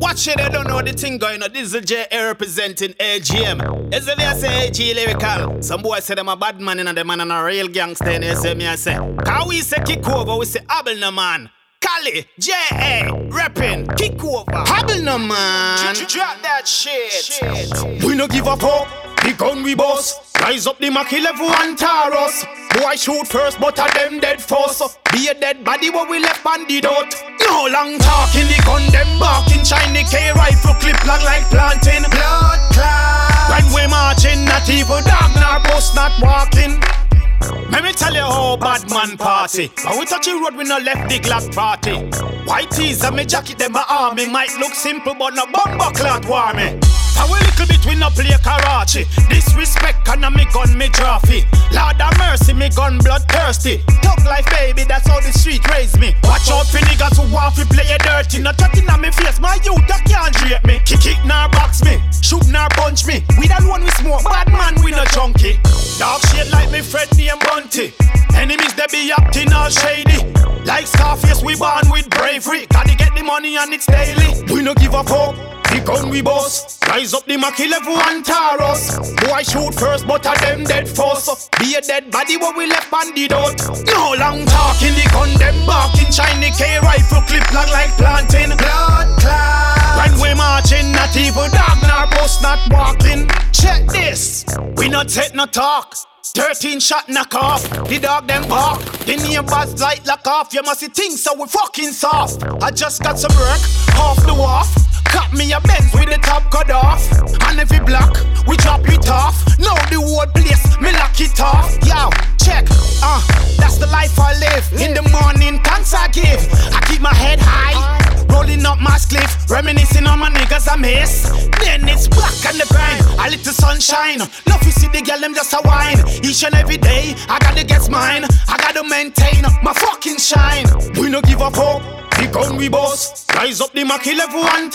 Watch it, I don't know what the thing going on. This is J representing AGM. Is it I say AG lyrical? Some boy say them a bad man and them man and a real gangster. And they say me I say, how we say kick over, we say abel no man. Cali, J.A. reppin', kick over. Habble no man. Drop that shit. shit. We no give up hope. The gun we boss. Rise up the Maki level and Taurus. Boy shoot first, but a them dead first. Be a dead body what we left banded out. No long talking, the gun them barking. Shiny K rifle clip long like planting. Blood clot. When we marching, not even dog nor post, not walking. Let me tell you how bad man party. When we touch the road, we no left the glass party. White tees and me jacket, them my army. Might look simple, but no bomber cloth war me. How a little bit we no play Karachi. Disrespect and me gun me trophy. Lord of mercy, me gun bloodthirsty. Talk life, baby, that's how the street raised me. Watch out for niggas who want to play dirty. Not chatting on me face, my youth that can't drape me. Kick it nor box me, shoot nor punch me. We that one we smoke, bad man we no junkie. Dark shade like me Fred name Bunty. Enemies they be acting all shady. Like Scarface, we born with bravery. Gotta get the money and it's daily. We no give up hope. Gun we boss. Rise up the Maki level and Taurus. Boy shoot first, but a them dead first. Be a dead body what we left banded out. No long talking, the gun them barking. Shiny K rifle clip long like planting. Blood clot. When we marching, not even dog nor bus not walking. Check this. We not take no talk. 13 shot knock off, the dog them bark. The neighbors light lock off. You must see things so we fucking soft. I just got some work off the wharf. That's the life I live. In the morning, thanks I give. I keep my head high, rolling up my cliff, reminiscing on my niggas I miss. Then it's black and the grind, a little sunshine. Love you see the girl, them just a wine. Each and every day, I gotta get mine. I gotta maintain my fucking shine. We no give up hope. The gun we boss. Rise up the Maki level and.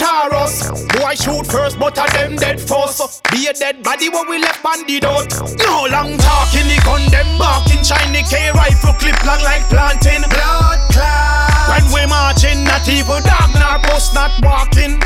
Boy shoot first, but a them dead first. Be a dead body when we left banded out. No long talking, the gun them Shiny K rifle clip long like planting. Blood clot. When we marching, not even dog nor bus not walking.